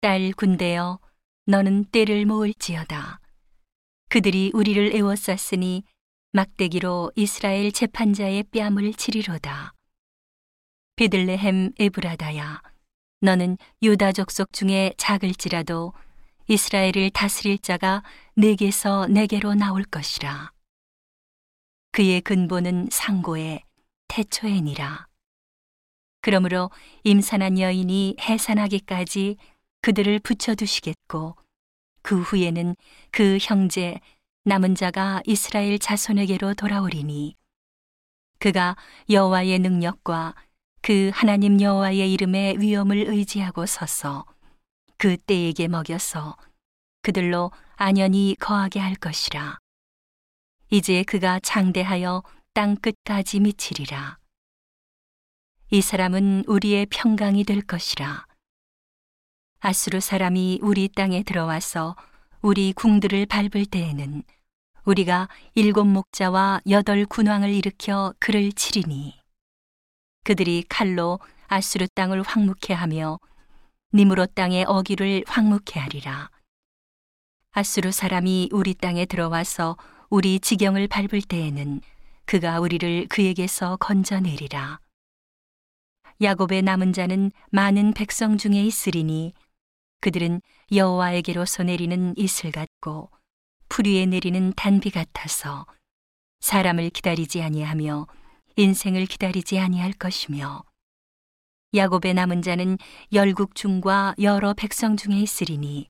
딸 군대여 너는 때를 모을지어다. 그들이 우리를 애워쌌으니 막대기로 이스라엘 재판자의 뺨을 치리로다. 베들레헴 에브라다야 너는 유다 족속 중에 작을지라도 이스라엘을 다스릴 자가 내게서 내게로 나올 것이라. 그의 근본은 상고에 태초에니라. 그러므로 임산한 여인이 해산하기까지 그들을 붙여두시겠고 그 후에는 그 형제 남은 자가 이스라엘 자손에게로 돌아오리니 그가 여호와의 능력과 그 하나님 여호와의 이름의 위엄을 의지하고 서서 그 때에게 먹여서 그들로 안연히 거하게 할 것이라. 이제 그가 장대하여 땅 끝까지 미치리라. 이 사람은 우리의 평강이 될 것이라 아수르 사람이 우리 땅에 들어와서 우리 궁들을 밟을 때에는 우리가 일곱 목자와 여덟 군왕을 일으켜 그를 치리니 그들이 칼로 아수르 땅을 황무케 하며 니무로 땅의 어기를 황무케 하리라. 아수르 사람이 우리 땅에 들어와서 우리 지경을 밟을 때에는 그가 우리를 그에게서 건져내리라. 야곱의 남은 자는 많은 백성 중에 있으리니 그들은 여호와에게로서 내리는 이슬 같고 풀 위에 내리는 단비 같아서 사람을 기다리지 아니하며 인생을 기다리지 아니할 것이며 야곱의 남은 자는 열국 중과 여러 백성 중에 있으리니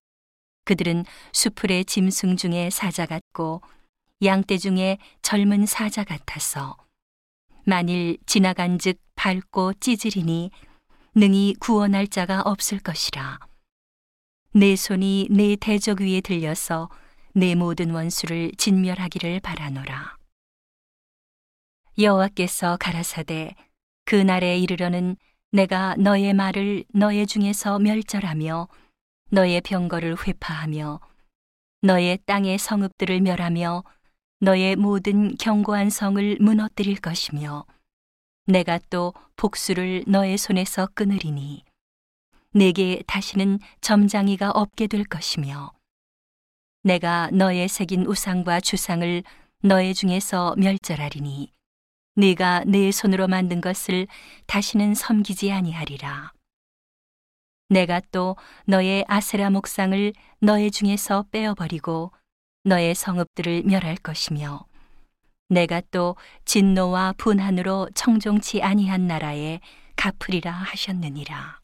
그들은 수풀의 짐승 중에 사자 같고 양떼 중에 젊은 사자 같아서 만일 지나간즉 밟고 찢으리니 능히 구원할 자가 없을 것이라 내 손이 내 대적 위에 들려서 내 모든 원수를 진멸하기를 바라노라. 여호와께서 가라사대 그 날에 이르러는 내가 너의 말을 너의 중에서 멸절하며 너의 병거를 회파하며 너의 땅의 성읍들을 멸하며 너의 모든 견고한 성을 무너뜨릴 것이며 내가 또 복수를 너의 손에서 끊으리니 내게 다시는 점장이가 없게 될 것이며 내가 너의 새긴 우상과 주상을 너의 중에서 멸절하리니 네가 내 손으로 만든 것을 다시는 섬기지 아니하리라 내가 또 너의 아세라 목상을 너의 중에서 빼어버리고 너의 성읍들을 멸할 것이며 내가 또 진노와 분한으로 청종치 아니한 나라에 갚으리라 하셨느니라.